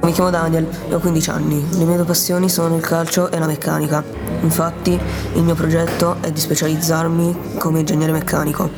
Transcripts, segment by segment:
Mi chiamo Daniel e ho 15 anni. Le mie due passioni sono il calcio e la meccanica. Infatti, il mio progetto è di specializzarmi come ingegnere meccanico.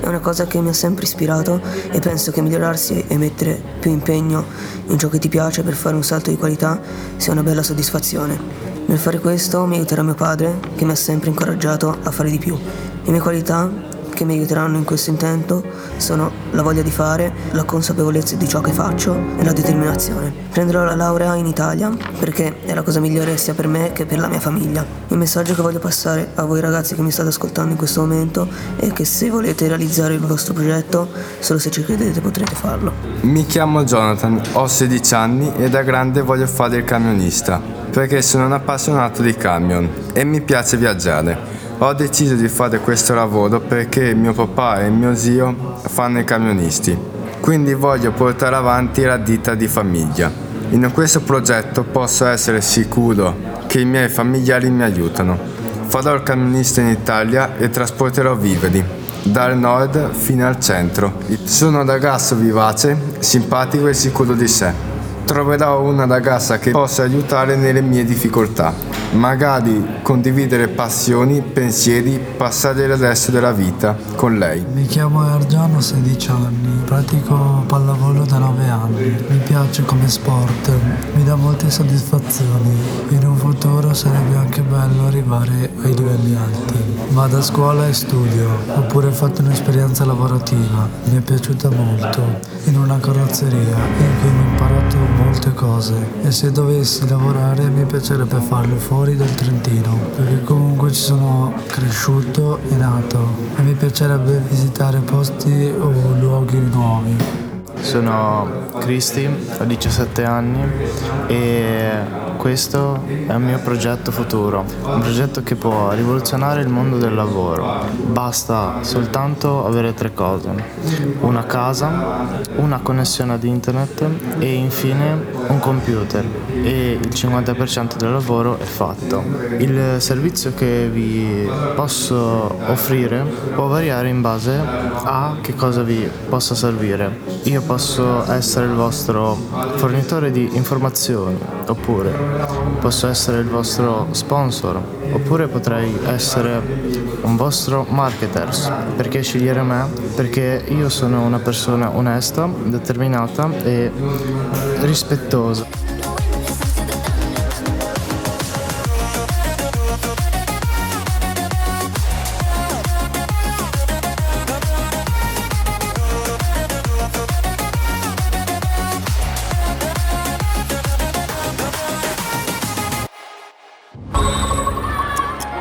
È una cosa che mi ha sempre ispirato e penso che migliorarsi e mettere più impegno in ciò che ti piace per fare un salto di qualità sia una bella soddisfazione. Nel fare questo mi aiuterà mio padre, che mi ha sempre incoraggiato a fare di più. Le mie qualità che mi aiuteranno in questo intento sono la voglia di fare, la consapevolezza di ciò che faccio e la determinazione. Prenderò la laurea in Italia perché è la cosa migliore sia per me che per la mia famiglia. Il messaggio che voglio passare a voi ragazzi che mi state ascoltando in questo momento è che se volete realizzare il vostro progetto, solo se ci credete potrete farlo. Mi chiamo Jonathan, ho 16 anni e da grande voglio fare il camionista perché sono un appassionato di camion e mi piace viaggiare. Ho deciso di fare questo lavoro perché mio papà e mio zio fanno i camionisti, quindi voglio portare avanti la ditta di famiglia. In questo progetto posso essere sicuro che i miei familiari mi aiutano. Farò il camionista in Italia e trasporterò viveri dal nord fino al centro. Sono un ragazzo vivace, simpatico e sicuro di sé troverò una ragazza che possa aiutare nelle mie difficoltà, magari condividere passioni, pensieri, passare il resto della vita con lei. Mi chiamo Ergiano, ho 16 anni, pratico pallavolo da 9 anni, mi piace come sport, mi dà molte soddisfazioni, in un futuro sarebbe anche bello arrivare ai livelli alti. Vado a scuola e studio, ho pure fatto un'esperienza lavorativa, mi è piaciuta molto, in una carrozzeria in cui ho imparato molte cose e se dovessi lavorare mi piacerebbe farlo fuori dal Trentino perché comunque ci sono cresciuto e nato e mi piacerebbe visitare posti o luoghi nuovi. Sono Cristi, ho 17 anni e questo è il mio progetto futuro, un progetto che può rivoluzionare il mondo del lavoro. Basta soltanto avere tre cose, una casa, una connessione ad internet e infine un computer e il 50% del lavoro è fatto. Il servizio che vi posso offrire può variare in base a che cosa vi possa servire. Io posso essere il vostro fornitore di informazioni oppure posso essere il vostro sponsor oppure potrei essere un vostro marketers. Perché scegliere me? Perché io sono una persona onesta, determinata e rispettosa.